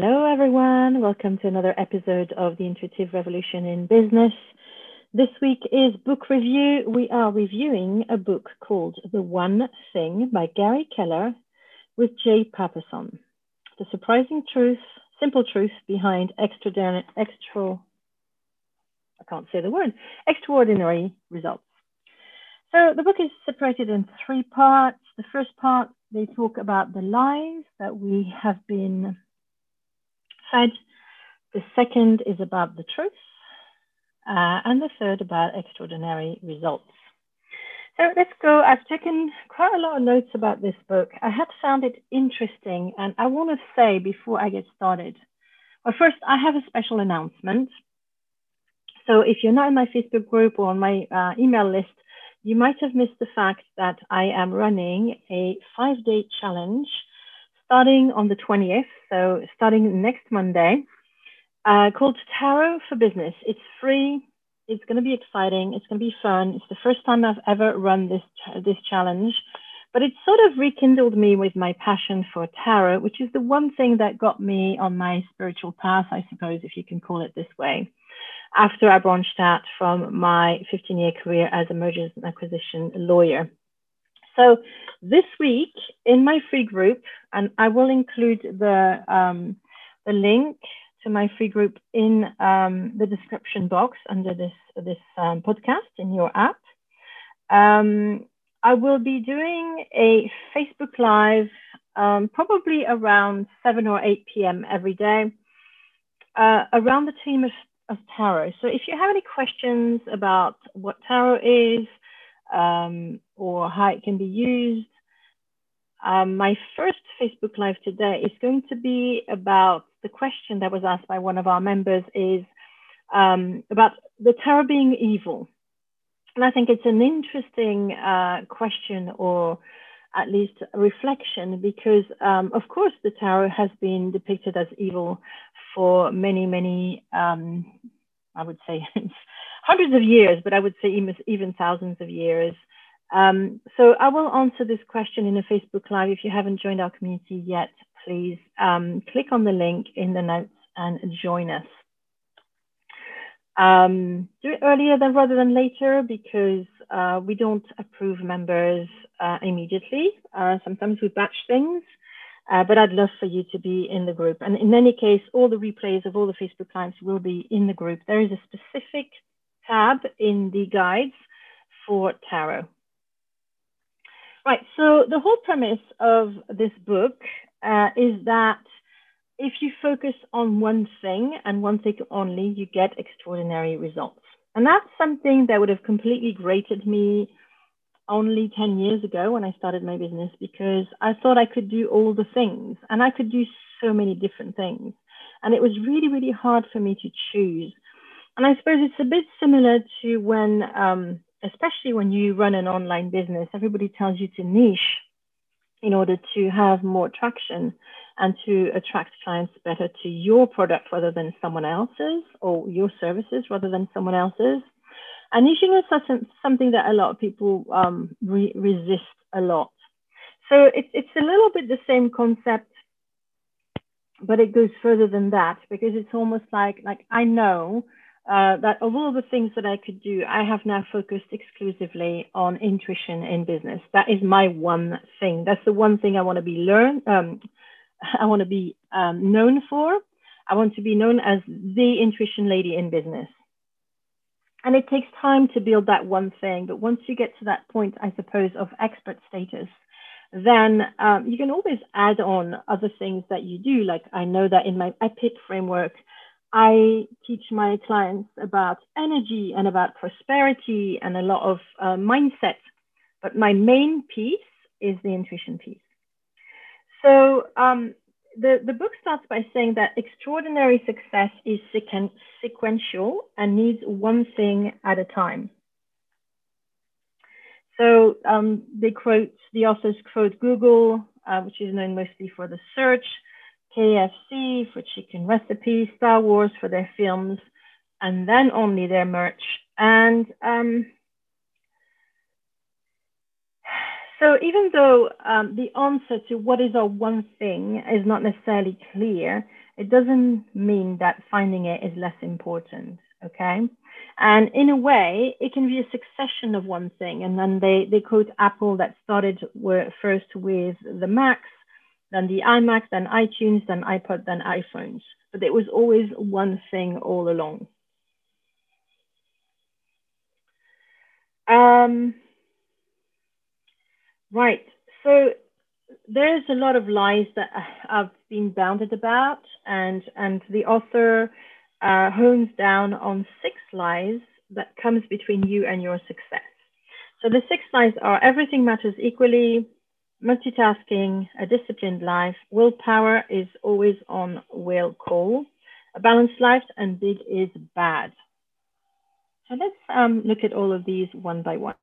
Hello, everyone. Welcome to another episode of the Intuitive Revolution in Business. This week is book review. We are reviewing a book called The One Thing by Gary Keller with Jay Papasan. The surprising truth, simple truth behind extraordinary, extra, I can't say the word, extraordinary results. So the book is separated in three parts. The first part, they talk about the lies that we have been The second is about the truth. Uh, and the third about extraordinary results. So let's go. I've taken quite a lot of notes about this book. I have found it interesting, and I want to say before I get started. Well, first, I have a special announcement. So if you're not in my Facebook group or on my uh, email list, you might have missed the fact that I am running a five day challenge starting on the 20th, so starting next Monday, uh, called Tarot for Business. It's free. It's going to be exciting. It's going to be fun. It's the first time I've ever run this this challenge, but it sort of rekindled me with my passion for tarot, which is the one thing that got me on my spiritual path, I suppose, if you can call it this way. After I branched out from my 15 year career as a mergers and acquisition lawyer. So this week in my free group, and I will include the um, the link to my free group in um, the description box under this this um, podcast in your app. Um, I will be doing a Facebook Live um, probably around 7 or 8 p.m. every day uh, around the theme of, of tarot. So if you have any questions about what tarot is, um, or how it can be used. Um, my first Facebook Live today is going to be about the question that was asked by one of our members is um, about the tarot being evil. And I think it's an interesting uh, question or at least reflection because, um, of course, the tarot has been depicted as evil for many, many, um, I would say, hundreds of years, but I would say even, even thousands of years. Um, so I will answer this question in a Facebook Live. If you haven't joined our community yet, please um, click on the link in the notes and join us. Um, do it earlier than rather than later because uh, we don't approve members uh, immediately. Uh, sometimes we batch things, uh, but I'd love for you to be in the group. And in any case, all the replays of all the Facebook Lives will be in the group. There is a specific tab in the guides for tarot. Right, so the whole premise of this book uh, is that if you focus on one thing and one thing only, you get extraordinary results. And that's something that would have completely grated me only 10 years ago when I started my business because I thought I could do all the things and I could do so many different things. And it was really, really hard for me to choose. And I suppose it's a bit similar to when, um, especially when you run an online business, everybody tells you to niche in order to have more traction and to attract clients better to your product rather than someone else's or your services rather than someone else's. And niching is something that a lot of people um, re resist a lot. So it's, it's a little bit the same concept, but it goes further than that because it's almost like, like I know uh, that of all the things that I could do, I have now focused exclusively on intuition in business. That is my one thing. That's the one thing I want to be learn. Um, I want to be um, known for. I want to be known as the intuition lady in business. And it takes time to build that one thing. But once you get to that point, I suppose, of expert status, then um, you can always add on other things that you do. Like I know that in my EPIC framework, I teach my clients about energy and about prosperity and a lot of uh, mindset But my main piece is the intuition piece. So um, the, the book starts by saying that extraordinary success is sequen sequential and needs one thing at a time. So um, they quote, the authors quote Google, uh, which is known mostly for the search, KFC for chicken recipes, Star Wars for their films, and then only their merch. And um, so even though um, the answer to what is our one thing is not necessarily clear, it doesn't mean that finding it is less important, okay? And in a way, it can be a succession of one thing. And then they, they quote Apple that started first with the Macs, then the iMac, then iTunes, then iPod, then iPhones. But it was always one thing all along. Um, Right. So there's a lot of lies that I've been bounded about, and and the author uh, hones down on six lies that comes between you and your success. So the six lies are everything matters equally, multitasking, a disciplined life, willpower is always on will call, a balanced life, and big is bad. So let's um, look at all of these one by one.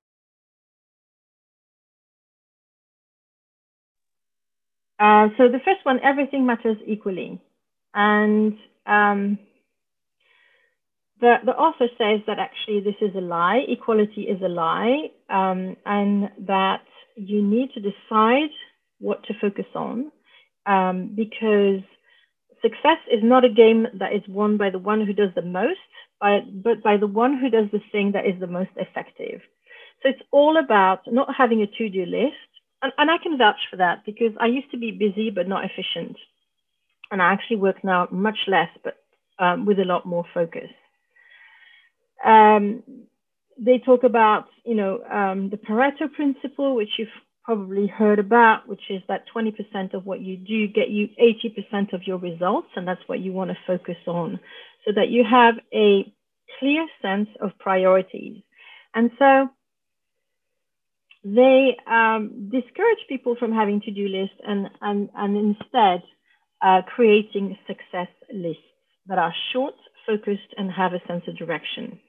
Uh, so the first one, everything matters equally. And um, the, the author says that actually this is a lie, equality is a lie, um, and that you need to decide what to focus on um, because success is not a game that is won by the one who does the most, but, but by the one who does the thing that is the most effective. So it's all about not having a to do list, and, and I can vouch for that because I used to be busy but not efficient. And I actually work now much less, but um, with a lot more focus. Um, they talk about, you know, um, the Pareto principle, which you've probably heard about, which is that 20% of what you do get you 80% of your results, and that's what you want to focus on, so that you have a clear sense of priorities. And so they um, discourage people from having to-do lists and, and, and instead uh, creating success lists that are short, focused, and have a sense of direction.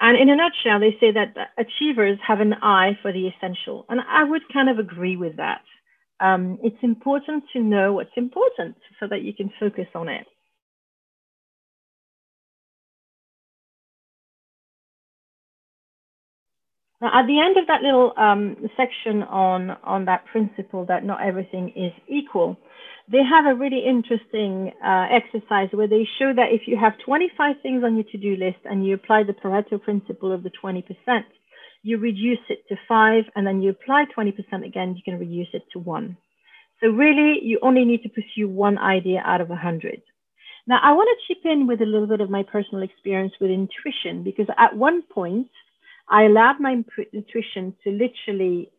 And in a nutshell, they say that achievers have an eye for the essential. And I would kind of agree with that. Um, it's important to know what's important so that you can focus on it. Now, at the end of that little um, section on, on that principle that not everything is equal, they have a really interesting uh, exercise where they show that if you have 25 things on your to-do list and you apply the Pareto principle of the 20%, you reduce it to five, and then you apply 20% again, you can reduce it to one. So really, you only need to pursue one idea out of 100. Now, I want to chip in with a little bit of my personal experience with intuition, because at one point, I allowed my intuition to literally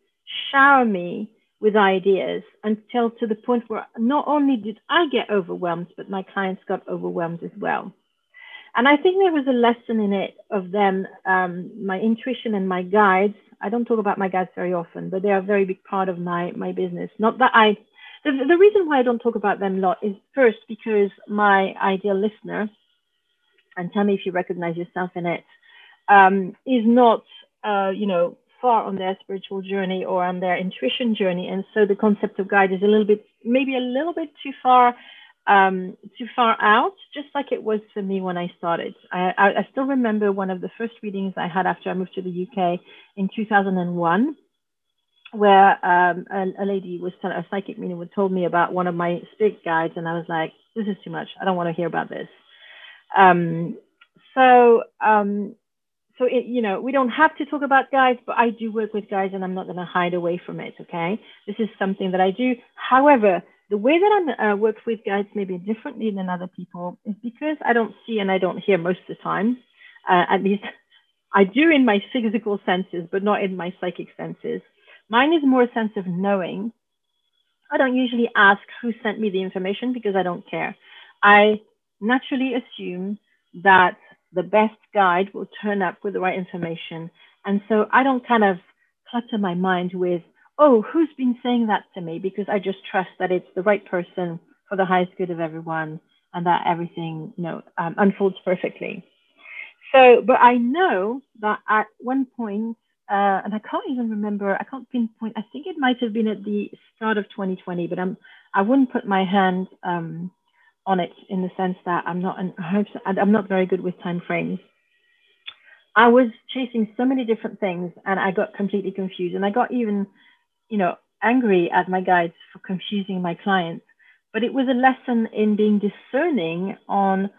shower me with ideas until to the point where not only did I get overwhelmed, but my clients got overwhelmed as well. And I think there was a lesson in it of them, um, my intuition and my guides. I don't talk about my guides very often, but they are a very big part of my, my business. Not that I, the, the reason why I don't talk about them a lot is first because my ideal listener, and tell me if you recognize yourself in it, um, is not, uh, you know, far on their spiritual journey or on their intuition journey. And so the concept of guide is a little bit, maybe a little bit too far, um, too far out, just like it was for me when I started. I, I, I still remember one of the first readings I had after I moved to the UK in 2001 where um, a, a, lady was telling a psychic medium would told me about one of my spirit guides, and I was like, "This is too much. I don't want to hear about this." Um, so um, so it, you know, we don't have to talk about guys, but I do work with guys and I'm not going to hide away from it. Okay. This is something that I do. However, the way that I uh, work with guides maybe differently than other people is because I don't see and I don't hear most of the time. Uh, at least I do in my physical senses, but not in my psychic senses. Mine is more a sense of knowing. I don't usually ask who sent me the information because I don't care. I naturally assume that the best guide will turn up with the right information. And so I don't kind of clutter my mind with, oh, who's been saying that to me? Because I just trust that it's the right person for the highest good of everyone and that everything, you know, um, unfolds perfectly. So, but I know that at one point, uh, and I can't even remember, I can't pinpoint, I think it might have been at the start of 2020, but I'm, I wouldn't put my hand um, on it in the sense that I'm not, an, I'm not very good with time frames. I was chasing so many different things and I got completely confused and I got even, you know, angry at my guides for confusing my clients. But it was a lesson in being discerning on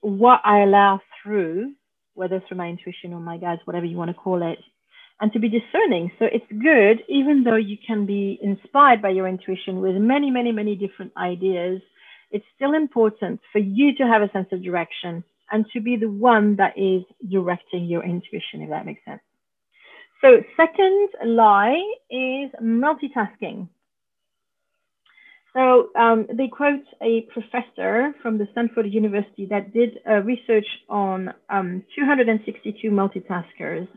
what I allow through whether through my intuition or my guides, whatever you want to call it, and to be discerning. So it's good, even though you can be inspired by your intuition with many, many, many different ideas, it's still important for you to have a sense of direction and to be the one that is directing your intuition, if that makes sense. So, second lie is multitasking. So um, they quote a professor from the Stanford University that did uh, research on um, 262 multitaskers.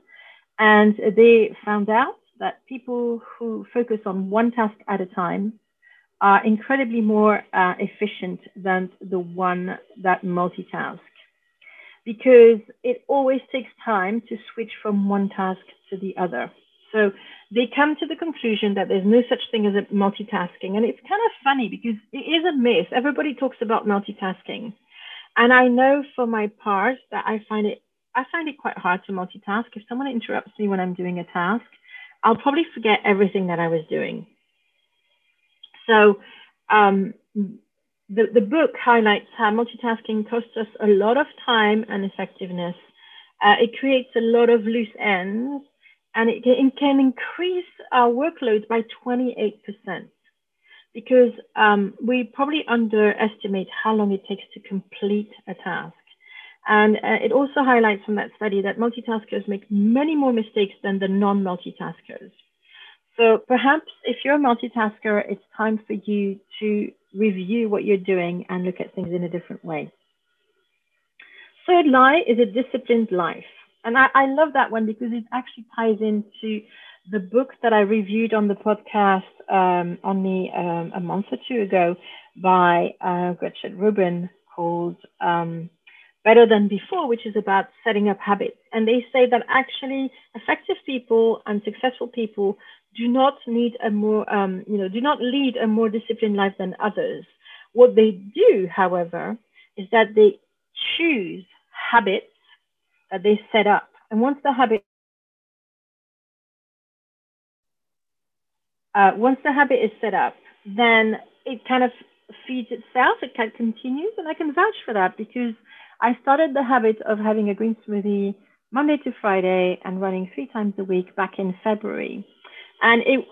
And they found out that people who focus on one task at a time are incredibly more uh, efficient than the one that multitask because it always takes time to switch from one task to the other. So they come to the conclusion that there's no such thing as a multitasking. And it's kind of funny because it is a myth. Everybody talks about multitasking. And I know for my part that I find it I find it quite hard to multitask. If someone interrupts me when I'm doing a task, I'll probably forget everything that I was doing. So um, the, the book highlights how multitasking costs us a lot of time and effectiveness. Uh, it creates a lot of loose ends and it, it can increase our workload by 28% because um, we probably underestimate how long it takes to complete a task. And uh, it also highlights from that study that multitaskers make many more mistakes than the non-multitaskers. So perhaps if you're a multitasker, it's time for you to review what you're doing and look at things in a different way. Third lie is a disciplined life. And I, I love that one because it actually ties into the book that I reviewed on the podcast um, only um, a month or two ago by uh, Gretchen Rubin called um, Better Than Before, which is about setting up habits. And they say that actually effective people and successful people do not need a more, um, you know, do not lead a more disciplined life than others. What they do, however, is that they choose habits that they set up. And once the habit uh, once the habit is set up, then it kind of feeds itself. It kind of continues, and I can vouch for that because I started the habit of having a green smoothie Monday to Friday and running three times a week back in February. And it,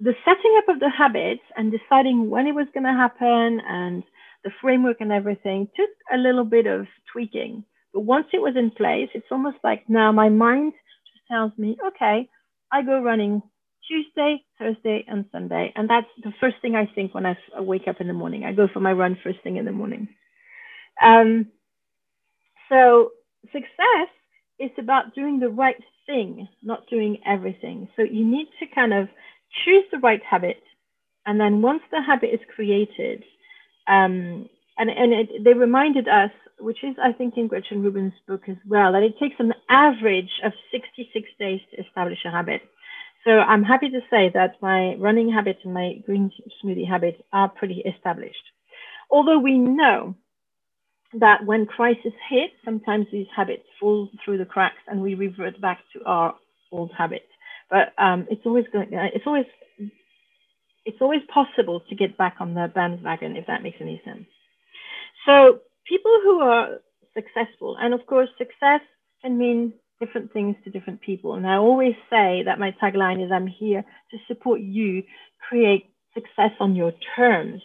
the setting up of the habits and deciding when it was going to happen and the framework and everything took a little bit of tweaking. But once it was in place, it's almost like now my mind just tells me, okay, I go running Tuesday, Thursday, and Sunday. And that's the first thing I think when I wake up in the morning. I go for my run first thing in the morning. Um, so success is about doing the right thing, not doing everything. So you need to kind of choose the right habit. And then once the habit is created, um, and, and it, they reminded us which is, I think, in Gretchen Rubin's book as well, that it takes an average of 66 days to establish a habit. So I'm happy to say that my running habit and my green smoothie habit are pretty established. Although we know that when crisis hits, sometimes these habits fall through the cracks and we revert back to our old habits. But um, it's always going. It's always it's always possible to get back on the bandwagon if that makes any sense. So people who are successful, and of course, success can mean different things to different people. And I always say that my tagline is I'm here to support you create success on your terms.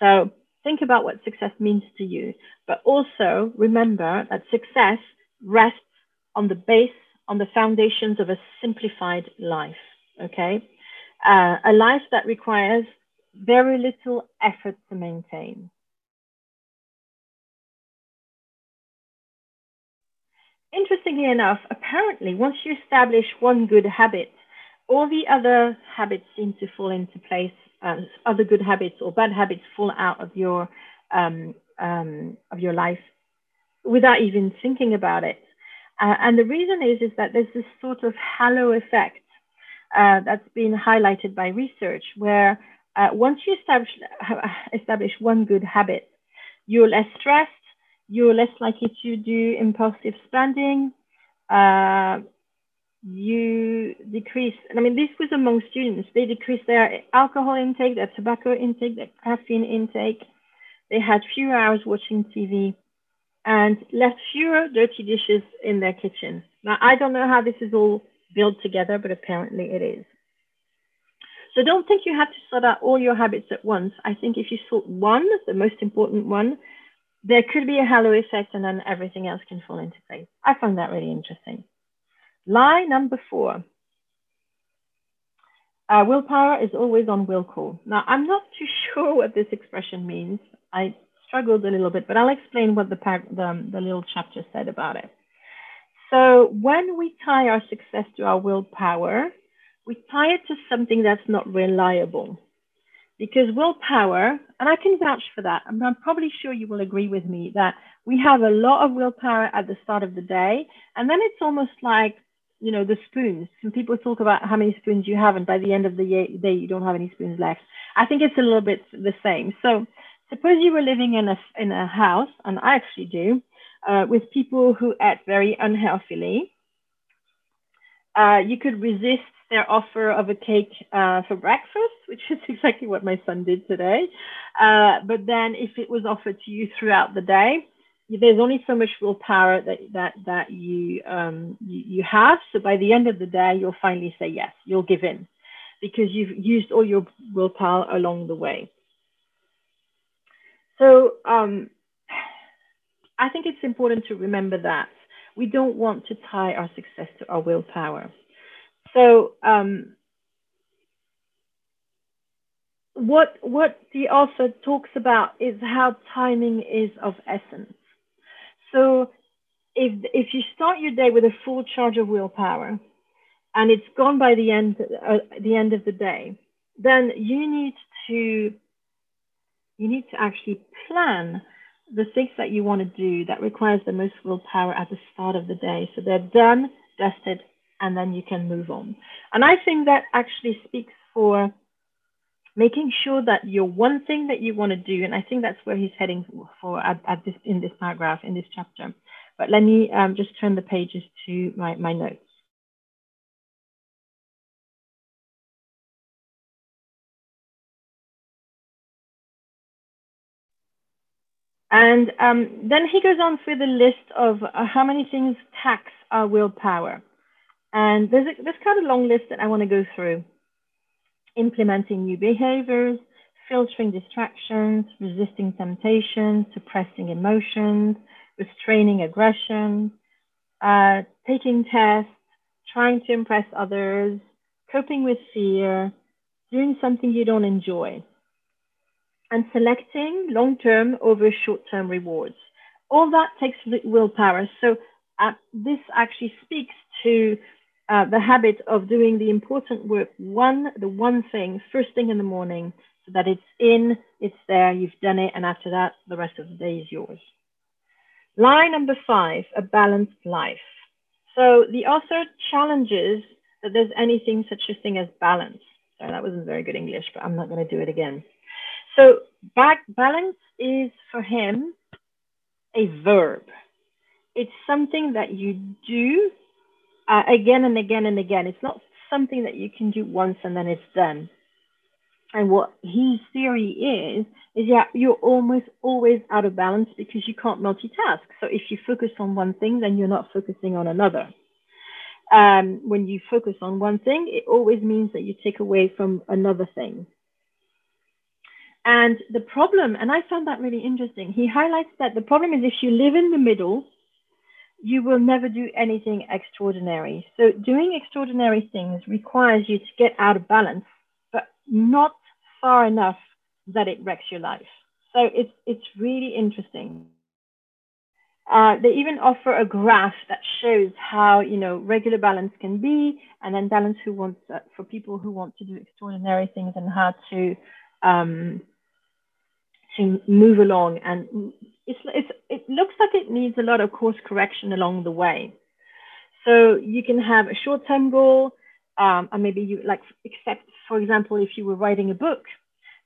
So think about what success means to you, but also remember that success rests on the base, on the foundations of a simplified life. Okay. Uh, a life that requires very little effort to maintain. Interestingly enough, apparently, once you establish one good habit, all the other habits seem to fall into place. Uh, other good habits or bad habits fall out of your um, um, of your life without even thinking about it. Uh, and the reason is is that there's this sort of halo effect uh, that's been highlighted by research, where uh, once you establish establish one good habit, you're less stressed, you're less likely to do impulsive spending. You decrease, I mean, this was among students. They decreased their alcohol intake, their tobacco intake, their caffeine intake. They had fewer hours watching TV and left fewer dirty dishes in their kitchen. Now, I don't know how this is all built together, but apparently it is. So don't think you have to sort out all your habits at once. I think if you sort one, the most important one, there could be a halo effect and then everything else can fall into place. I found that really interesting. Lie number four. Uh, willpower is always on will call. Now, I'm not too sure what this expression means. I struggled a little bit, but I'll explain what the, the, the little chapter said about it. So when we tie our success to our willpower, we tie it to something that's not reliable. Because willpower, and I can vouch for that, I'm, I'm probably sure you will agree with me that we have a lot of willpower at the start of the day, and then it's almost like you know, the spoons. Some people talk about how many spoons you have, and by the end of the day, you don't have any spoons left. I think it's a little bit the same. So, suppose you were living in a in a house, and I actually do, uh, with people who ate very unhealthily. Uh, you could resist their offer of a cake uh, for breakfast, which is exactly what my son did today. Uh, but then, if it was offered to you throughout the day, there's only so much willpower that that that you um you, you have. So by the end of the day you'll finally say yes. You'll give in because you've used all your willpower along the way. So um i think it's important to remember that we don't want to tie our success to our willpower. So um what what the author talks about is how timing is of essence so if if you start your day with a full charge of willpower and it's gone by the end uh, the end of the day, then you need to you need to actually plan the things that you want to do that requires the most willpower at the start of the day. So they're done, dusted, and then you can move on. And I think that actually speaks for making sure that your one thing that you want to do, and I think that's where he's heading for at, at this in this paragraph, in this chapter. But let me um, just turn the pages to my, my notes. And um, then he goes on through the list of uh, how many things tax our willpower. And there's, a, there's quite a long list that I want to go through implementing new behaviors, filtering distractions, resisting temptations, suppressing emotions, restraining aggression, uh, taking tests, trying to impress others, coping with fear, doing something you don't enjoy, and selecting long term over short term rewards. All that takes willpower. So, uh, this actually speaks to uh, the habit of doing the important work, one, the one thing, first thing in the morning, so that it's in, it's there, you've done it, and after that, the rest of the day is yours. Line number five, a balanced life. So the author challenges that there's anything such a thing as balance. Sorry, that wasn't very good English, but I'm not going to do it again. So back balance is for him a verb. It's something that you do uh, again and again and again. It's not something that you can do once and then it's done. And what his theory is, is yeah, you're almost always out of balance because you can't multitask. So if you focus on one thing, then you're not focusing on another. Um, when you focus on one thing, it always means that you take away from another thing. And the problem, and I found that really interesting, he highlights that the problem is if you live in the middle, you will never do anything extraordinary. So doing extraordinary things requires you to get out of balance, but not far enough that it wrecks your life. So it's it's really interesting. Uh, they even offer a graph that shows how you know regular balance can be, and then balance who wants uh, for people who want to do extraordinary things and how to um, to move along. And it's, it's it looks like it needs a lot of course correction along the way. So you can have a short-term goal, um, and maybe you like except for example if you were writing a book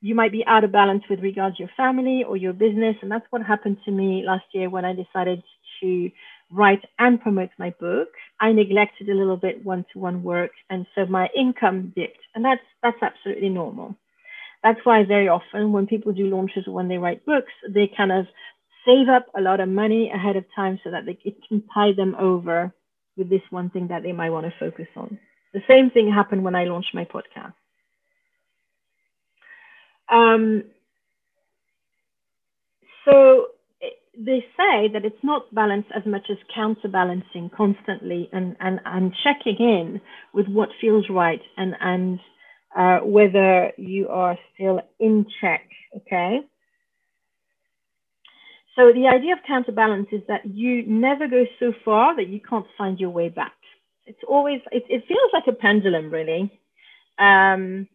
you might be out of balance with regards to your family or your business. And that's what happened to me last year when I decided to write and promote my book. I neglected a little bit one-to-one work. And so my income dipped. And that's that's absolutely normal. That's why very often when people do launches or when they write books, they kind of save up a lot of money ahead of time so that they, it can tie them over with this one thing that they might want to focus on. The same thing happened when I launched my podcast. Um, so they say that it's not balance as much as counterbalancing constantly and, and, and checking in with what feels right and, and uh, whether you are still in check, okay? So the idea of counterbalance is that you never go so far that you can't find your way back. It's always, it, it feels like a pendulum, really. Um,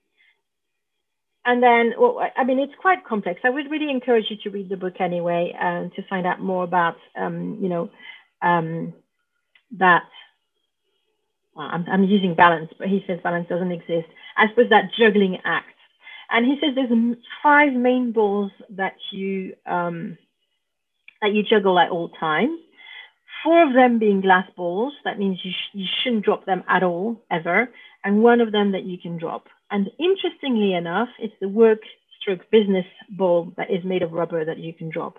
and then, well, I mean, it's quite complex. I would really encourage you to read the book anyway and to find out more about, um, you know, um, that. Well, I'm, I'm using balance, but he says balance doesn't exist. I suppose that juggling act. And he says there's five main balls that you um, that you juggle at all times. Four of them being glass balls. That means you, sh- you shouldn't drop them at all, ever. And one of them that you can drop. And interestingly enough, it's the work stroke business ball that is made of rubber that you can drop.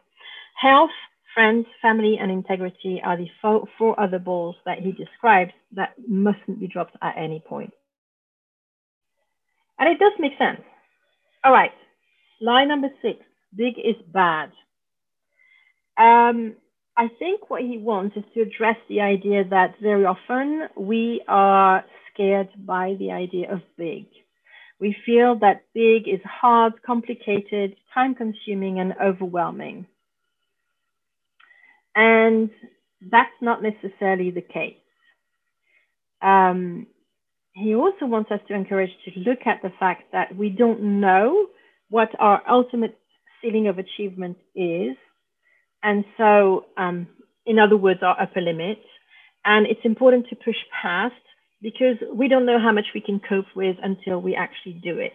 Health, friends, family, and integrity are the four, four other balls that he describes that mustn't be dropped at any point. And it does make sense. All right, line number six big is bad. Um, I think what he wants is to address the idea that very often we are scared by the idea of big. We feel that big is hard, complicated, time consuming, and overwhelming. And that's not necessarily the case. Um, he also wants us to encourage to look at the fact that we don't know what our ultimate ceiling of achievement is. And so, um, in other words, our upper limit. And it's important to push past because we don't know how much we can cope with until we actually do it.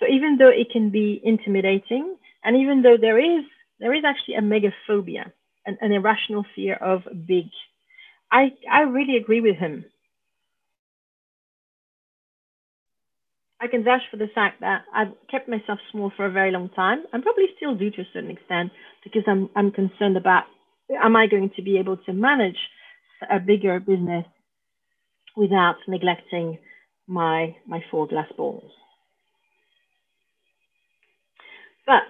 So even though it can be intimidating, and even though there is there is actually a megaphobia, an, an irrational fear of big, I I really agree with him. I can vouch for the fact that I've kept myself small for a very long time, and probably still do to a certain extent, because I'm I'm concerned about am I going to be able to manage a bigger business without neglecting my, my four glass balls. But,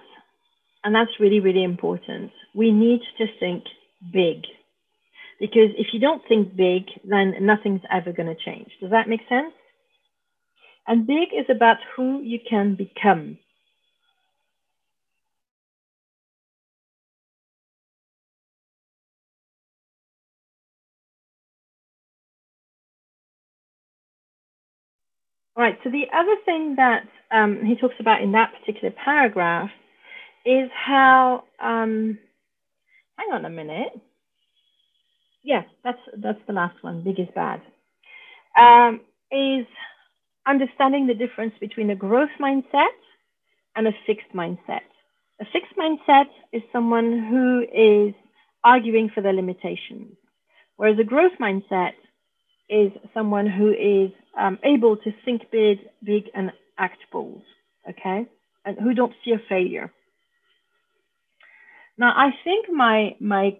and that's really, really important, we need to think big. Because if you don't think big, then nothing's ever going to change. Does that make sense? And big is about who you can become. Right. So the other thing that um, he talks about in that particular paragraph is how. Um, hang on a minute. Yes, that's that's the last one. Big is bad. Um, is understanding the difference between a growth mindset and a fixed mindset. A fixed mindset is someone who is arguing for their limitations, whereas a growth mindset is someone who is um, able to think big, big and act bold, okay, and who don't fear failure. Now, I think my my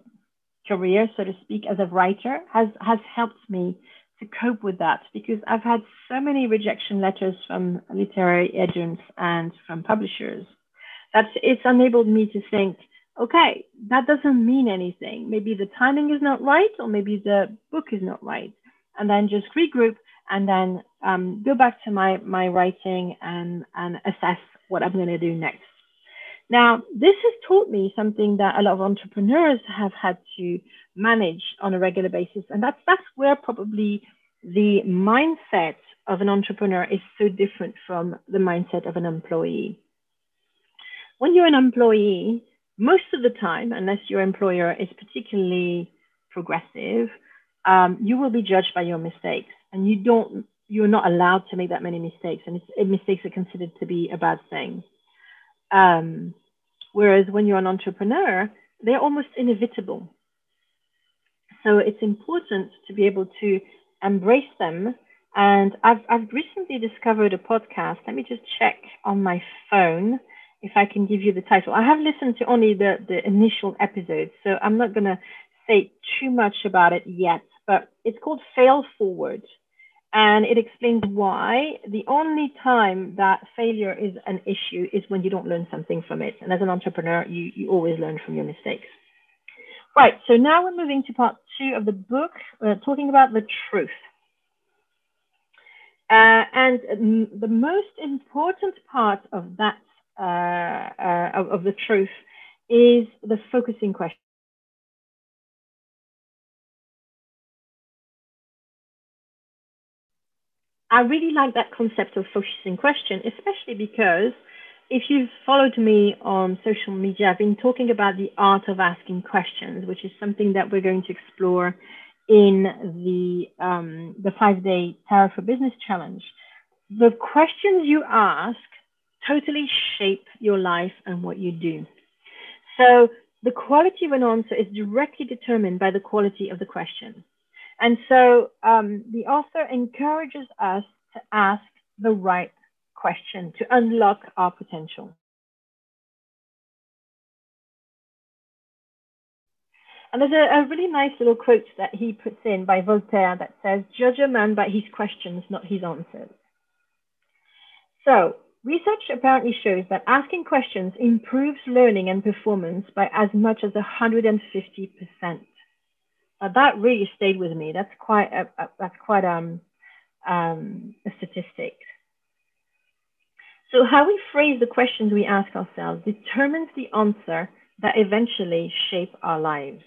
career, so to speak, as a writer has has helped me to cope with that because I've had so many rejection letters from literary agents and from publishers that it's enabled me to think, okay, that doesn't mean anything. Maybe the timing is not right, or maybe the book is not right and then just regroup and then um, go back to my, my writing and, and assess what I'm going to do next. Now, this has taught me something that a lot of entrepreneurs have had to manage on a regular basis. And that's, that's where probably the mindset of an entrepreneur is so different from the mindset of an employee. When you're an employee, most of the time, unless your employer is particularly progressive, um, you will be judged by your mistakes, and you don't. You're not allowed to make that many mistakes, and mistakes are considered to be a bad thing. Um, whereas when you're an entrepreneur, they're almost inevitable. So it's important to be able to embrace them. And I've, I've recently discovered a podcast. Let me just check on my phone if I can give you the title. I have listened to only the, the initial episodes, so I'm not going to say too much about it yet, but it's called Fail Forward. And it explains why the only time that failure is an issue is when you don't learn something from it. And as an entrepreneur, you, you always learn from your mistakes. Right, so now we're moving to part two of the book, uh, talking about the truth. Uh, and the most important part of that, uh, uh, of, of the truth, is the focusing question. I really like that concept of focusing question, especially because if you've followed me on social media, I've been talking about the art of asking questions, which is something that we're going to explore in the um, the five day Tarot for Business challenge. The questions you ask totally shape your life and what you do. So the quality of an answer is directly determined by the quality of the question. And so um, the author encourages us to ask the right question to unlock our potential. And there's a, a, really nice little quote that he puts in by Voltaire that says, Judge a man by his questions, not his answers. So, research apparently shows that asking questions improves learning and performance by as much as 150%. Now, that really stayed with me. That's quite a, a that's quite um, um, a statistic. So how we phrase the questions we ask ourselves determines the answer that eventually shape our lives.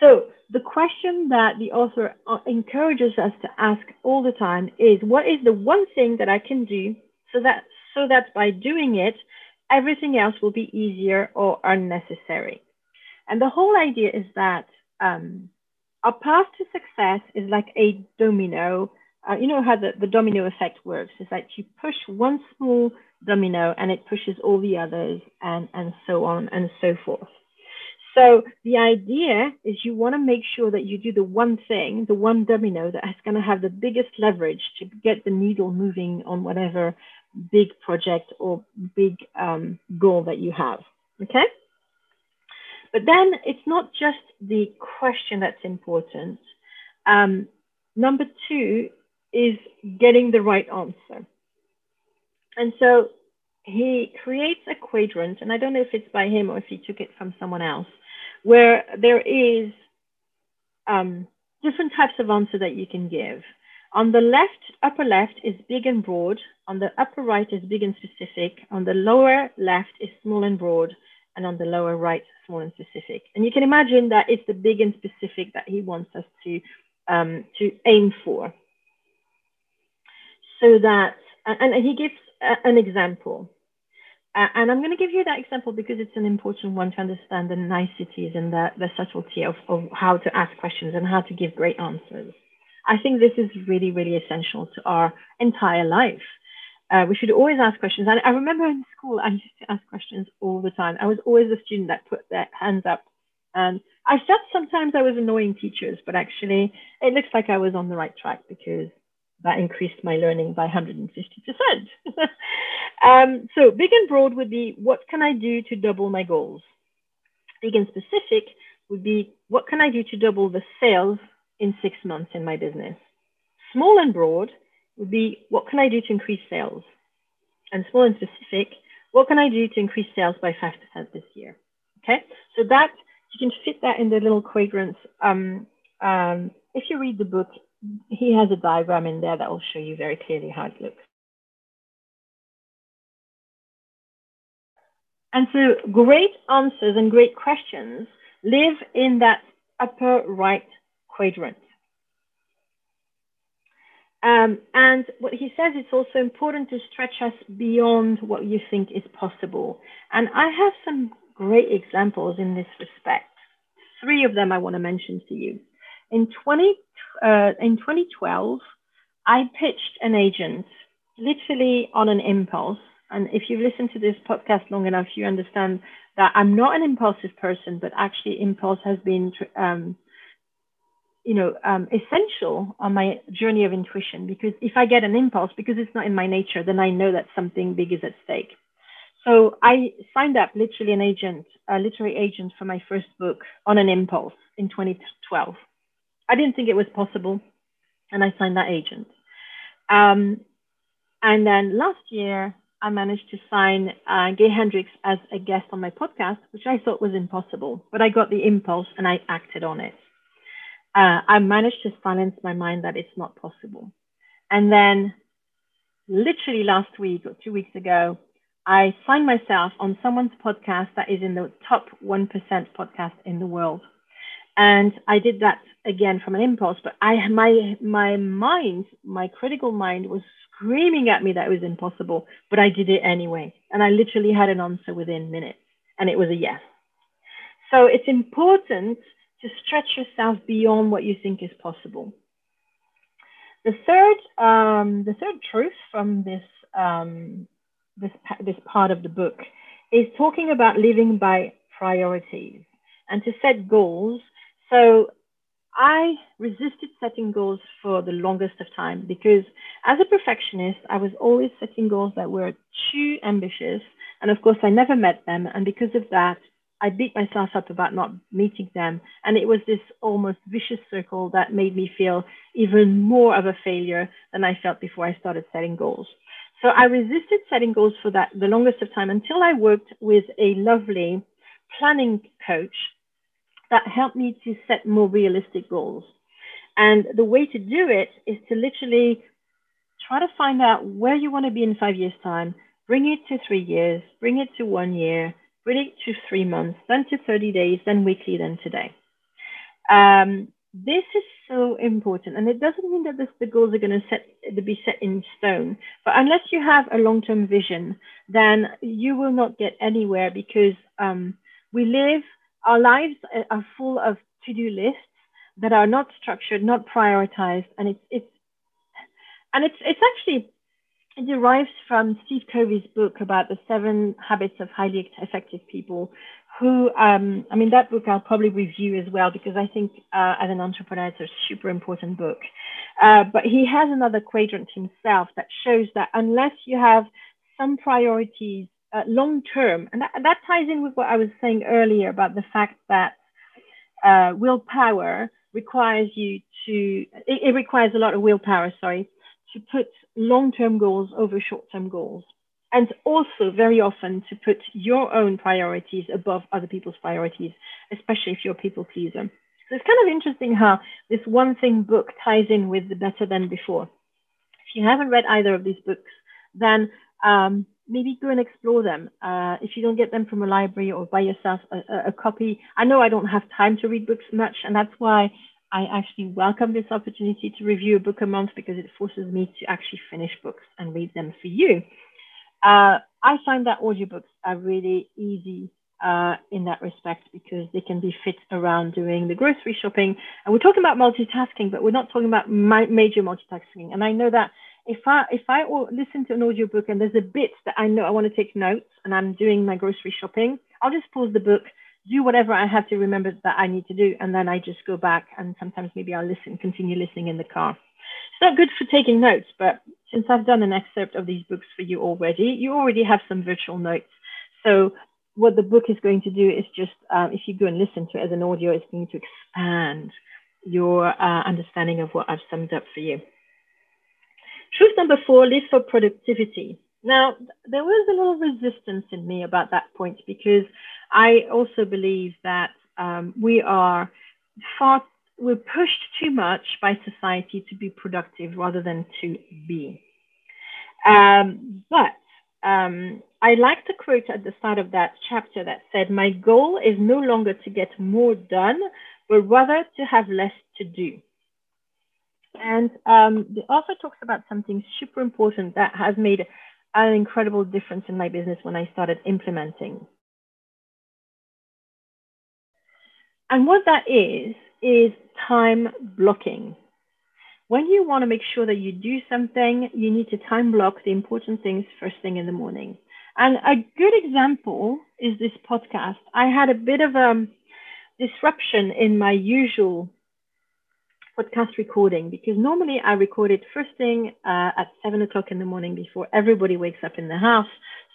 So the question that the author uh, encourages us to ask all the time is, what is the one thing that I can do so that, so that by doing it, everything else will be easier or unnecessary? And the whole idea is that um, our path to success is like a domino uh, you know how the, the domino effect works is that you push one small domino and it pushes all the others and, and so on and so forth. So the idea is you want to make sure that you do the one thing, the one domino that is going to have the biggest leverage to get the needle moving on whatever big project or big um, goal that you have. Okay? But then it's not just the question that's important. Um, number two is getting the right answer. And so he creates a quadrant, and I don't know if it's by him or if he took it from someone else, where there is um, different types of answer that you can give. On the left, upper left is big and broad. On the upper right is big and specific. On the lower left is small and broad. And on the lower right, small and specific. And you can imagine that it's the big and specific that he wants us to, um, to aim for so that, and, and he gives a, an example. Uh, and I'm going to give you that example because it's an important one to understand the niceties and the, the subtlety of, of how to ask questions and how to give great answers. I think this is really, really essential to our entire life. Uh, we should always ask questions. And I remember in school, I used to ask questions all the time. I was always the student that put their hands up. And I felt sometimes I was annoying teachers, but actually it looks like I was on the right track because that increased my learning by 150%. um, so big and broad would be, what can I do to double my goals? Big and specific would be, what can I do to double the sales in six months in my business? Small and broad would be, what can I do to increase sales? And small and specific, what can I do to increase sales by 5% this year? Okay, so that, you can fit that in the little quadrants. Um, um, if you read the book, he has a diagram in there that will show you very clearly how it looks. And so great answers and great questions live in that upper right quadrant. Um, and what he says, it's also important to stretch us beyond what you think is possible. And I have some great examples in this respect. Three of them I want to mention to you. In, 20, uh, in 2012, I pitched an agent literally on an impulse. And if you've listened to this podcast long enough, you understand that I'm not an impulsive person, but actually impulse has been um, you know, um, essential on my journey of intuition because if I get an impulse, because it's not in my nature, then I know that something big is at stake. So I signed up literally an agent, a literary agent for my first book on an impulse in 2012. I didn't think it was possible, and I signed that agent. Um, and then last year, I managed to sign uh, Gay Hendricks as a guest on my podcast, which I thought was impossible, but I got the impulse and I acted on it uh, I managed to silence my mind that it's not possible. And then, literally last week or two weeks ago, I signed myself on someone's podcast that is in the top 1% podcast in the world. And I did that again from an impulse, but I, my, my mind, my critical mind was screaming at me that it was impossible, but I did it anyway. And I literally had an answer within minutes and it was a yes. So it's important to stretch yourself beyond what you think is possible. The third, um, the third truth from this, um, this, this part of the book is talking about living by priorities and to set goals. So I resisted setting goals for the longest of time because as a perfectionist, I was always setting goals that were too ambitious. And of course, I never met them. And because of that, I beat myself up about not meeting them. And it was this almost vicious circle that made me feel even more of a failure than I felt before I started setting goals. So I resisted setting goals for that the longest of time until I worked with a lovely planning coach that helped me to set more realistic goals. And the way to do it is to literally try to find out where you want to be in five years' time, bring it to three years, bring it to one year, bring it to three months, then to 30 days, then weekly, then today. Um, this is so important, and it doesn't mean that this, the goals are going to set to be set in stone. But unless you have a long-term vision, then you will not get anywhere because um, we live our lives are full of to-do lists that are not structured, not prioritized, and it's it's and it's it's actually it derives from Steve Covey's book about the seven habits of highly effective people who, um, I mean, that book I'll probably review as well because I think uh, as an entrepreneur, it's a super important book. Uh, but he has another quadrant himself that shows that unless you have some priorities uh, long term, and that, that, ties in with what I was saying earlier about the fact that uh, willpower requires you to, it, it requires a lot of willpower, sorry, to put long-term goals over short-term goals. And also very often to put your own priorities above other people's priorities, especially if you're a people pleaser. So it's kind of interesting how this one thing book ties in with the better than before. If you haven't read either of these books, then um, maybe go and explore them. Uh, if you don't get them from a library or buy yourself a, a, copy, I know I don't have time to read books much, and that's why I actually welcome this opportunity to review a book a month because it forces me to actually finish books and read them for you. Uh, I find that audiobooks are really easy uh, in that respect because they can be fit around doing the grocery shopping. And we're talking about multitasking, but we're not talking about major multitasking. And I know that if I if I listen to an audiobook and there's a bit that I know I want to take notes and I'm doing my grocery shopping, I'll just pause the book do whatever I have to remember that I need to do, and then I just go back and sometimes maybe I'll listen, continue listening in the car. It's not good for taking notes, but since I've done an excerpt of these books for you already, you already have some virtual notes. So what the book is going to do is just, um, if you go and listen to it as an audio, it's going to expand your uh, understanding of what I've summed up for you. Truth number four, live for productivity. Now, there was a little resistance in me about that point because I also believe that um, we are far, we're pushed too much by society to be productive rather than to be. Um, but um, I like the quote at the start of that chapter that said, My goal is no longer to get more done, but rather to have less to do. And um, the author talks about something super important that has made an incredible difference in my business when I started implementing. And what that is, is time blocking. When you want to make sure that you do something, you need to time block the important things first thing in the morning. And a good example is this podcast. I had a bit of a disruption in my usual podcast recording because normally I record it first thing uh, at seven o'clock in the morning before everybody wakes up in the house.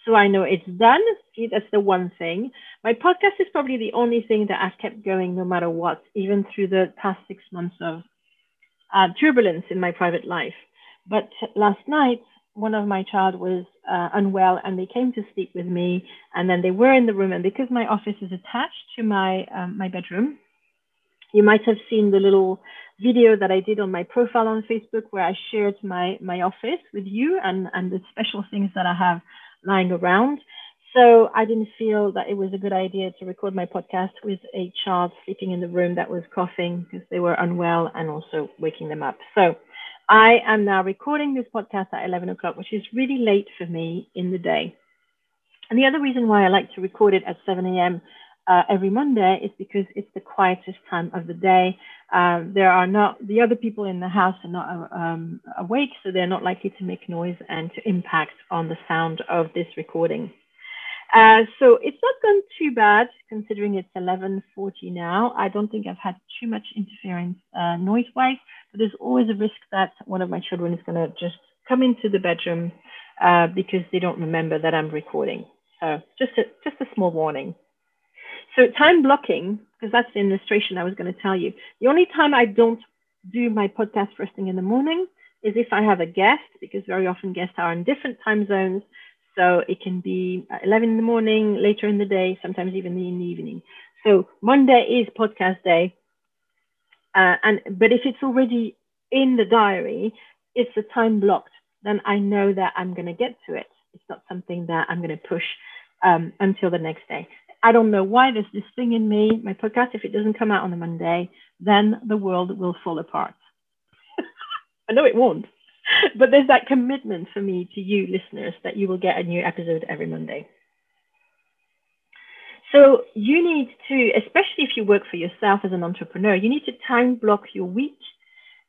So I know it's done. See, that's the one thing. My podcast is probably the only thing that I've kept going no matter what, even through the past six months of uh, turbulence in my private life. But last night, one of my child was uh, unwell and they came to sleep with me and then they were in the room and because my office is attached to my um, my bedroom you might have seen the little video that I did on my profile on Facebook where I shared my my office with you and and the special things that I have lying around so I didn't feel that it was a good idea to record my podcast with a child sleeping in the room that was coughing because they were unwell and also waking them up. So I am now recording this podcast at 11 o'clock, which is really late for me in the day. And the other reason why I like to record it at 7 a.m. Uh, every Monday is because it's the quietest time of the day. Um, there are not the other people in the house are not um, awake, so they're not likely to make noise and to impact on the sound of this recording. Uh, so it's not gone too bad considering it's 11.40 now. I don't think I've had too much interference uh, noise-wise, but there's always a risk that one of my children is going to just come into the bedroom uh, because they don't remember that I'm recording. So just a, just a small warning. So time blocking, because that's the illustration I was going to tell you. The only time I don't do my podcast first thing in the morning is if I have a guest, because very often guests are in different time zones. So it can be 11 in the morning, later in the day, sometimes even in the evening. So Monday is podcast day. Uh, and but if it's already in the diary, it's a time blocked, then I know that I'm going to get to it. It's not something that I'm going to push um, until the next day. I don't know why there's this thing in me, my podcast, if it doesn't come out on a Monday, then the world will fall apart. I know it won't but there's that commitment for me to you listeners that you will get a new episode every Monday. So you need to, especially if you work for yourself as an entrepreneur, you need to time block your week.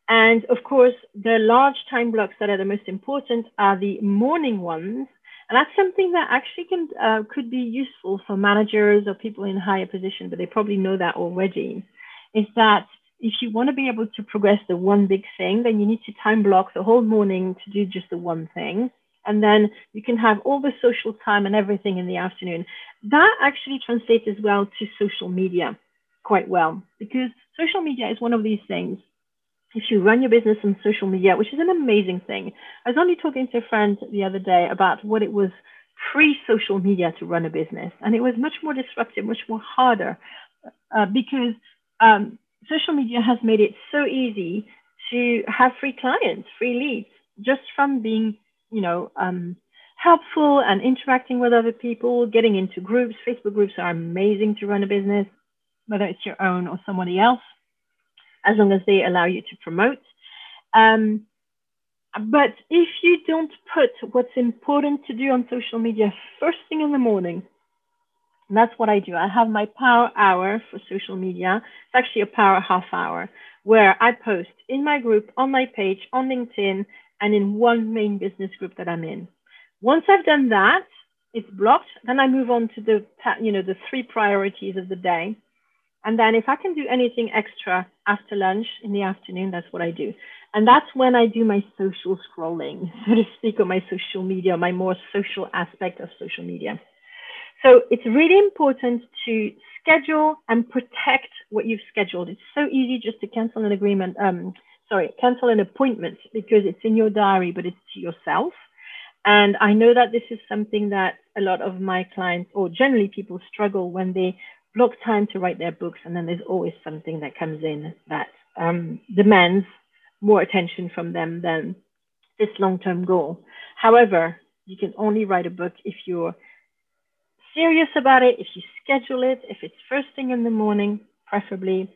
And of course, the large time blocks that are the most important are the morning ones. And that's something that actually can uh, could be useful for managers or people in higher position, but they probably know that already. Is that if you want to be able to progress the one big thing, then you need to time block the whole morning to do just the one thing. And then you can have all the social time and everything in the afternoon. That actually translates as well to social media quite well because social media is one of these things. If you run your business on social media, which is an amazing thing, I was only talking to a friend the other day about what it was pre social media to run a business. And it was much more disruptive, much more harder uh, because um, social media has made it so easy to have free clients, free leads, just from being, you know, um, helpful and interacting with other people, getting into groups. Facebook groups are amazing to run a business, whether it's your own or somebody else, as long as they allow you to promote. Um, but if you don't put what's important to do on social media first thing in the morning, that's what I do. I have my power hour for social media. It's actually a power half hour where I post in my group, on my page, on LinkedIn, and in one main business group that I'm in. Once I've done that, it's blocked. Then I move on to the, you know, the three priorities of the day. And then if I can do anything extra after lunch in the afternoon, that's what I do. And that's when I do my social scrolling, so to speak, on my social media, my more social aspect of social media. So it's really important to schedule and protect what you've scheduled. It's so easy just to cancel an agreement, um, sorry, cancel an appointment because it's in your diary, but it's to yourself. And I know that this is something that a lot of my clients, or generally people, struggle when they block time to write their books, and then there's always something that comes in that um, demands more attention from them than this long-term goal. However, You can only write a book if you're serious about it, if you schedule it, if it's first thing in the morning, preferably,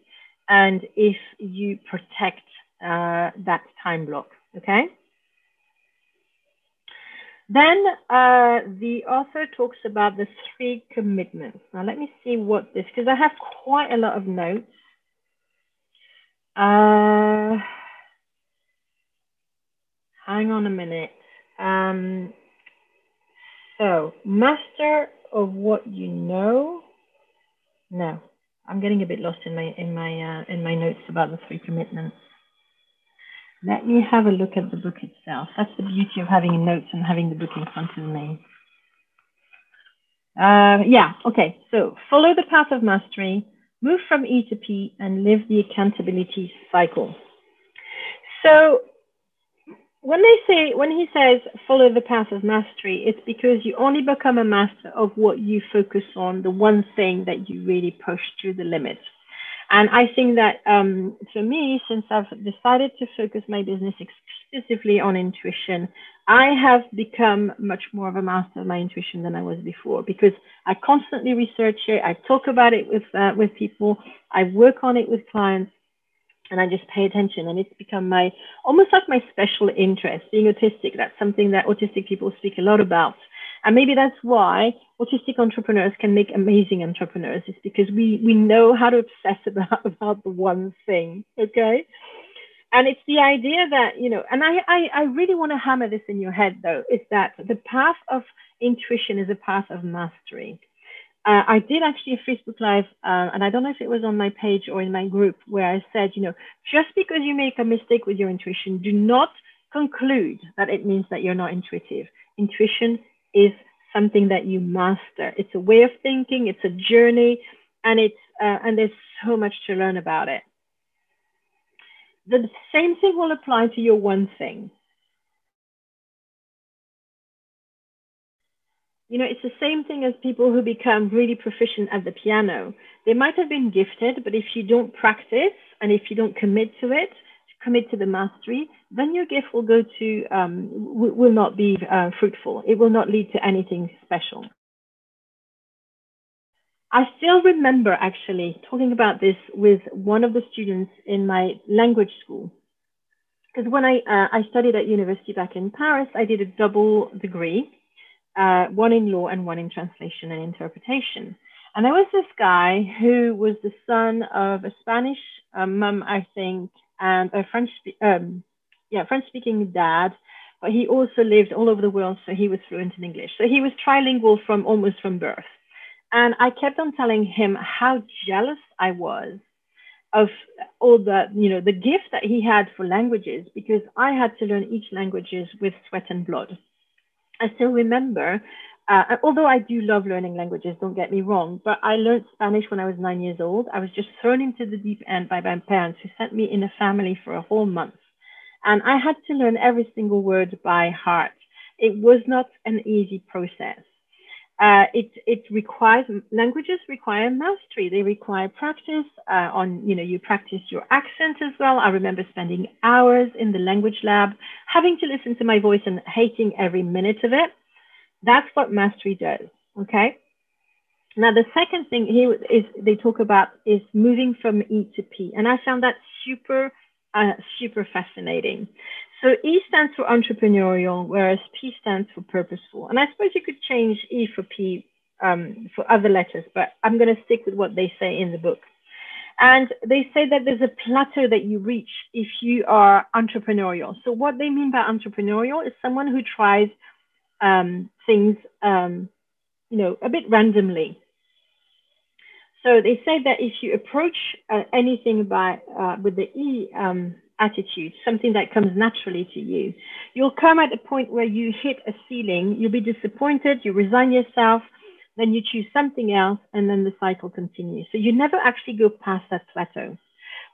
and if you protect uh, that time block, okay? Then uh, the author talks about the three commitments. Now let me see what this, because I have quite a lot of notes. Uh, hang on a minute. Um, so, master of what you know. No, I'm getting a bit lost in my in my uh, in my notes about the three commitments. Let me have a look at the book itself. That's the beauty of having notes and having the book in front of me. Uh, yeah, okay. So follow the path of mastery, move from E to P, and live the accountability cycle. So when they say, when he says follow the path of mastery, it's because you only become a master of what you focus on, the one thing that you really push to the limit. And I think that um, for me, since I've decided to focus my business exclusively on intuition, I have become much more of a master of my intuition than I was before because I constantly research it. I talk about it with uh, with people. I work on it with clients, and I just pay attention. And it's become my almost like my special interest. Being autistic, that's something that autistic people speak a lot about. And maybe that's why autistic entrepreneurs can make amazing entrepreneurs, is because we, we know how to obsess about, about the one thing. Okay. And it's the idea that, you know, and I, I, I really want to hammer this in your head though, is that the path of intuition is a path of mastery. Uh, I did actually a Facebook Live, uh, and I don't know if it was on my page or in my group, where I said, you know, just because you make a mistake with your intuition, do not conclude that it means that you're not intuitive. Intuition is something that you master. It's a way of thinking, it's a journey, and it's uh, and there's so much to learn about it. The same thing will apply to your one thing. You know, it's the same thing as people who become really proficient at the piano. They might have been gifted, but if you don't practice and if you don't commit to it, commit to the mastery, then your gift will go to um, will not be uh, fruitful. It will not lead to anything special. I still remember actually talking about this with one of the students in my language school. Because when I, uh, I studied at university back in Paris, I did a double degree, uh, one in law and one in translation and interpretation. And there was this guy who was the son of a Spanish uh, mum, I think, and a French, um, yeah, French speaking dad, but he also lived all over the world, so he was fluent in English. So he was trilingual from almost from birth. And I kept on telling him how jealous I was of all the, you know, the gift that he had for languages because I had to learn each languages with sweat and blood. I still remember uh, although I do love learning languages, don't get me wrong, but I learned Spanish when I was nine years old. I was just thrown into the deep end by my parents who sent me in a family for a whole month. And I had to learn every single word by heart. It was not an easy process. Uh, it, it requires, languages require mastery. They require practice uh, on, you know, you practice your accent as well. I remember spending hours in the language lab, having to listen to my voice and hating every minute of it that's what mastery does. Okay. Now, the second thing here is they talk about is moving from E to P. And I found that super, uh, super fascinating. So E stands for entrepreneurial, whereas P stands for purposeful. And I suppose you could change E for P um, for other letters, but I'm going to stick with what they say in the book. And they say that there's a plateau that you reach if you are entrepreneurial. So what they mean by entrepreneurial is someone who tries um, things, um, you know, a bit randomly. So they say that if you approach uh, anything by uh, with the E um, attitude, something that comes naturally to you, you'll come at a point where you hit a ceiling. You'll be disappointed. You resign yourself. Then you choose something else, and then the cycle continues. So you never actually go past that plateau.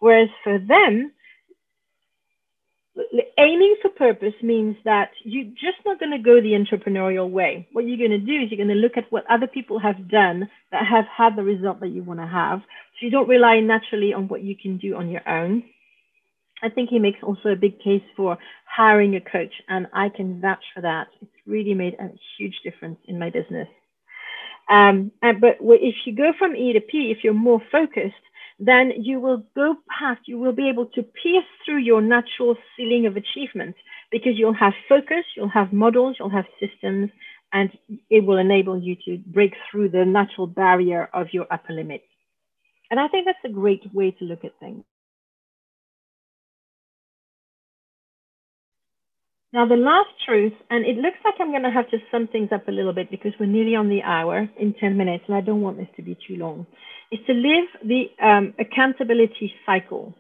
Whereas for them, aiming for purpose means that you're just not going to go the entrepreneurial way. What you're going to do is you're going to look at what other people have done that have had the result that you want to have. So you don't rely naturally on what you can do on your own. I think he makes also a big case for hiring a coach, and I can vouch for that. It's really made a huge difference in my business. Um, and, but if you go from E to P, if you're more focused, then you will go past, you will be able to pierce through your natural ceiling of achievement because you'll have focus, you'll have models, you'll have systems, and it will enable you to break through the natural barrier of your upper limit. And I think that's a great way to look at things. Now, the last truth, and it looks like I'm going to have to sum things up a little bit because we're nearly on the hour in 10 minutes, and I don't want this to be too long, is to live the um, accountability cycle.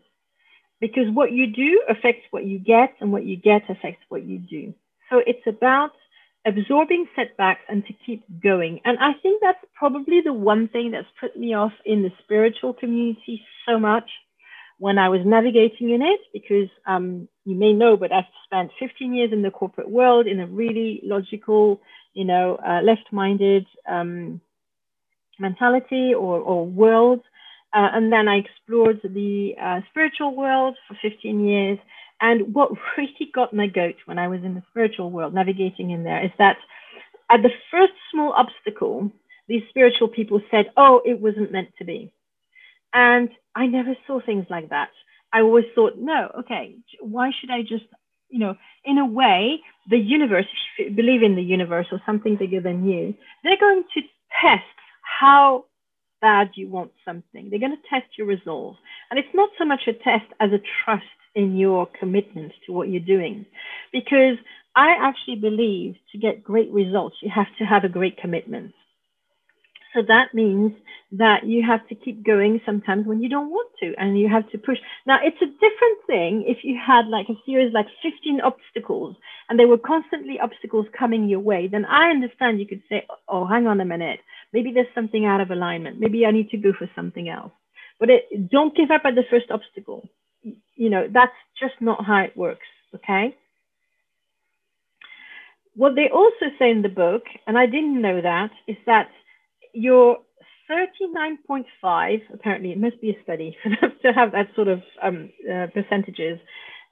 Because what you do affects what you get, and what you get affects what you do. So it's about absorbing setbacks and to keep going. And I think that's probably the one thing that's put me off in the spiritual community so much when I was navigating in it, because um, you may know, but I've spent 15 years in the corporate world in a really logical, you know, uh, left-minded um, mentality or, or world. Uh, and then I explored the uh, spiritual world for 15 years. And what really got my goat when I was in the spiritual world, navigating in there, is that at the first small obstacle, these spiritual people said, Oh, it wasn't meant to be. And I never saw things like that. I always thought, no, okay, why should I just, you know, in a way, the universe, if you believe in the universe or something bigger than you, they're going to test how bad you want something. They're going to test your resolve. And it's not so much a test as a trust in your commitment to what you're doing. Because I actually believe to get great results, you have to have a great commitment. So that means that you have to keep going sometimes when you don't want to, and you have to push. Now, it's a different thing if you had like a series like 15 obstacles and there were constantly obstacles coming your way, then I understand you could say, oh, hang on a minute. Maybe there's something out of alignment. Maybe I need to go for something else. But it, don't give up at the first obstacle. You know, that's just not how it works. Okay. What they also say in the book, and I didn't know that, is that your 39.5, apparently it must be a study to have that sort of um, uh, percentages,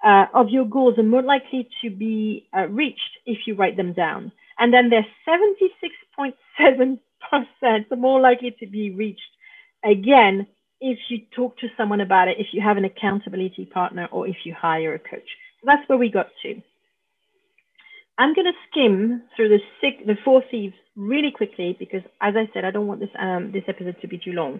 uh, of your goals are more likely to be uh, reached if you write them down. And then they're 76.7% are more likely to be reached again if you talk to someone about it, if you have an accountability partner, or if you hire a coach. So that's where we got to. I'm going to skim through the six, the four thieves really quickly because, as I said, I don't want this um, this episode to be too long.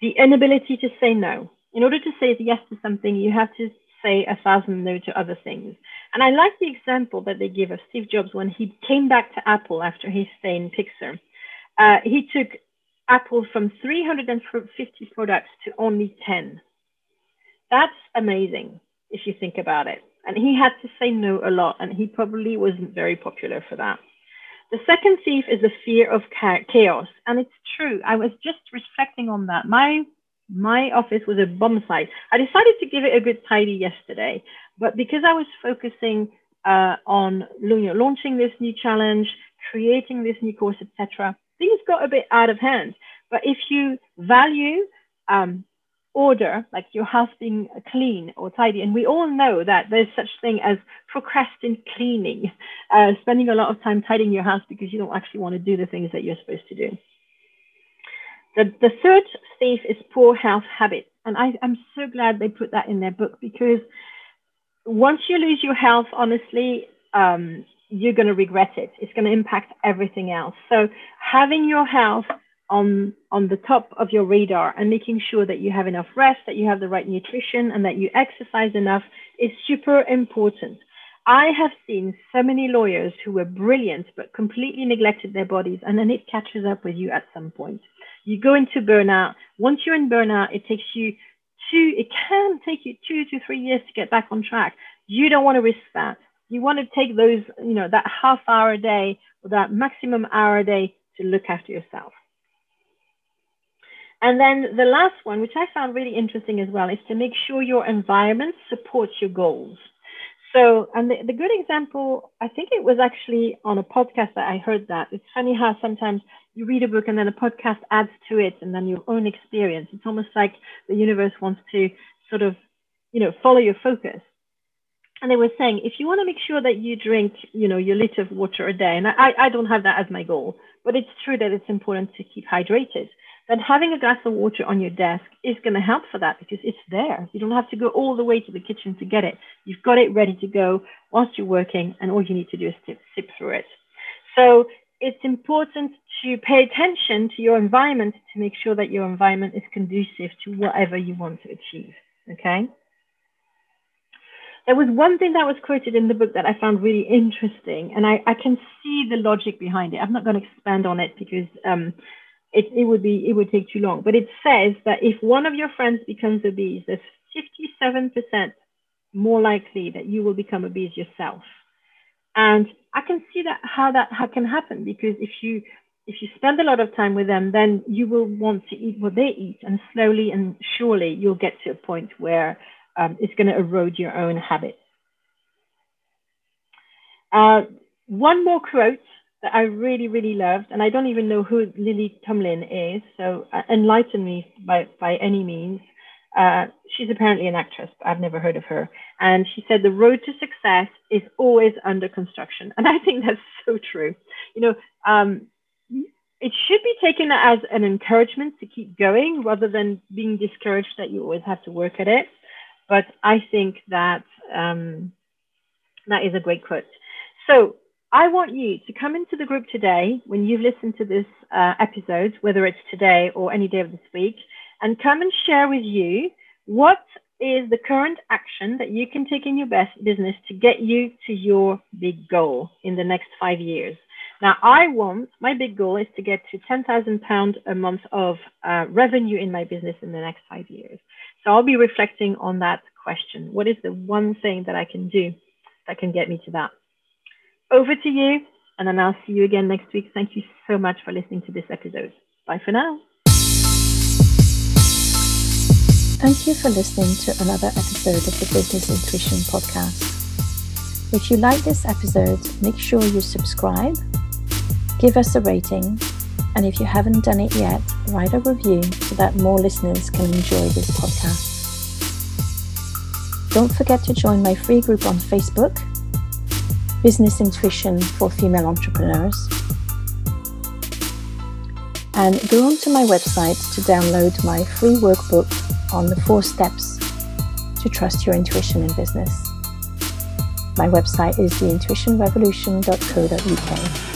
The inability to say no. In order to say yes to something, you have to say a thousand no to other things. And I like the example that they give of Steve Jobs when he came back to Apple after his stay in Pixar. Uh, he took Apple from 350 products to only 10. That's amazing if you think about it. And he had to say no a lot, and he probably wasn't very popular for that. The second thief is the fear of chaos. And it's true. I was just reflecting on that. My my office was a bomb site. I decided to give it a good tidy yesterday, but because I was focusing uh, on you know, launching this new challenge, creating this new course, etc., things got a bit out of hand. But if you value um, order, like your house being clean or tidy. And we all know that there's such thing as procrastinating cleaning, uh, spending a lot of time tidying your house because you don't actually want to do the things that you're supposed to do. The, the third thief is poor health habits. And I, I'm so glad they put that in their book because once you lose your health, honestly, um, you're going to regret it. It's going to impact everything else. So having your health on on the top of your radar and making sure that you have enough rest, that you have the right nutrition, and that you exercise enough is super important. I have seen so many lawyers who were brilliant but completely neglected their bodies, and then it catches up with you at some point. You go into burnout. Once you're in burnout, it takes you two, it can take you two to three years to get back on track. You don't want to risk that. You want to take those, you know, that half hour a day or that maximum hour a day to look after yourself. And then the last one, which I found really interesting as well, is to make sure your environment supports your goals. So, and the, the good example, I think it was actually on a podcast that I heard that. It's funny how sometimes you read a book and then a podcast adds to it and then your own experience. It's almost like the universe wants to sort of, you know, follow your focus. And they were saying if you want to make sure that you drink you know your liter of water a day and I, I don't have that as my goal but it's true that it's important to keep hydrated then having a glass of water on your desk is going to help for that because it's there. You don't have to go all the way to the kitchen to get it. You've got it ready to go whilst you're working and all you need to do is sip, sip through it. So it's important to pay attention to your environment to make sure that your environment is conducive to whatever you want to achieve okay there was one thing that was quoted in the book that I found really interesting, and I, I can see the logic behind it. I'm not going to expand on it because um, it, it would be it would take too long. But it says that if one of your friends becomes obese, there's 57% more likely that you will become obese yourself. And I can see that how that how can happen because if you if you spend a lot of time with them, then you will want to eat what they eat, and slowly and surely you'll get to a point where um, it's going to erode your own habits. Uh, one more quote that I really, really loved, and I don't even know who Lily Tomlin is, so uh, enlighten me by, by any means. Uh, she's apparently an actress, but I've never heard of her. And she said, The road to success is always under construction. And I think that's so true. You know, um, it should be taken as an encouragement to keep going rather than being discouraged that you always have to work at it. But I think that um, that is a great quote. So I want you to come into the group today when you've listened to this uh, episode, whether it's today or any day of this week, and come and share with you what is the current action that you can take in your best business to get you to your big goal in the next five years. Now, I want my big goal is to get to £10,000 a month of uh, revenue in my business in the next five years. So I'll be reflecting on that question. What is the one thing that I can do that can get me to that? Over to you, and then I'll see you again next week. Thank you so much for listening to this episode. Bye for now. Thank you for listening to another episode of the Business Intuition Podcast. If you like this episode, make sure you subscribe, give us a rating, and if you haven't done it yet, write a review so that more listeners can enjoy this podcast. Don't forget to join my free group on Facebook, Business Intuition for Female Entrepreneurs. And go onto my website to download my free workbook on the four steps to trust your intuition in business. My website is theintuitionrevolution.co.uk.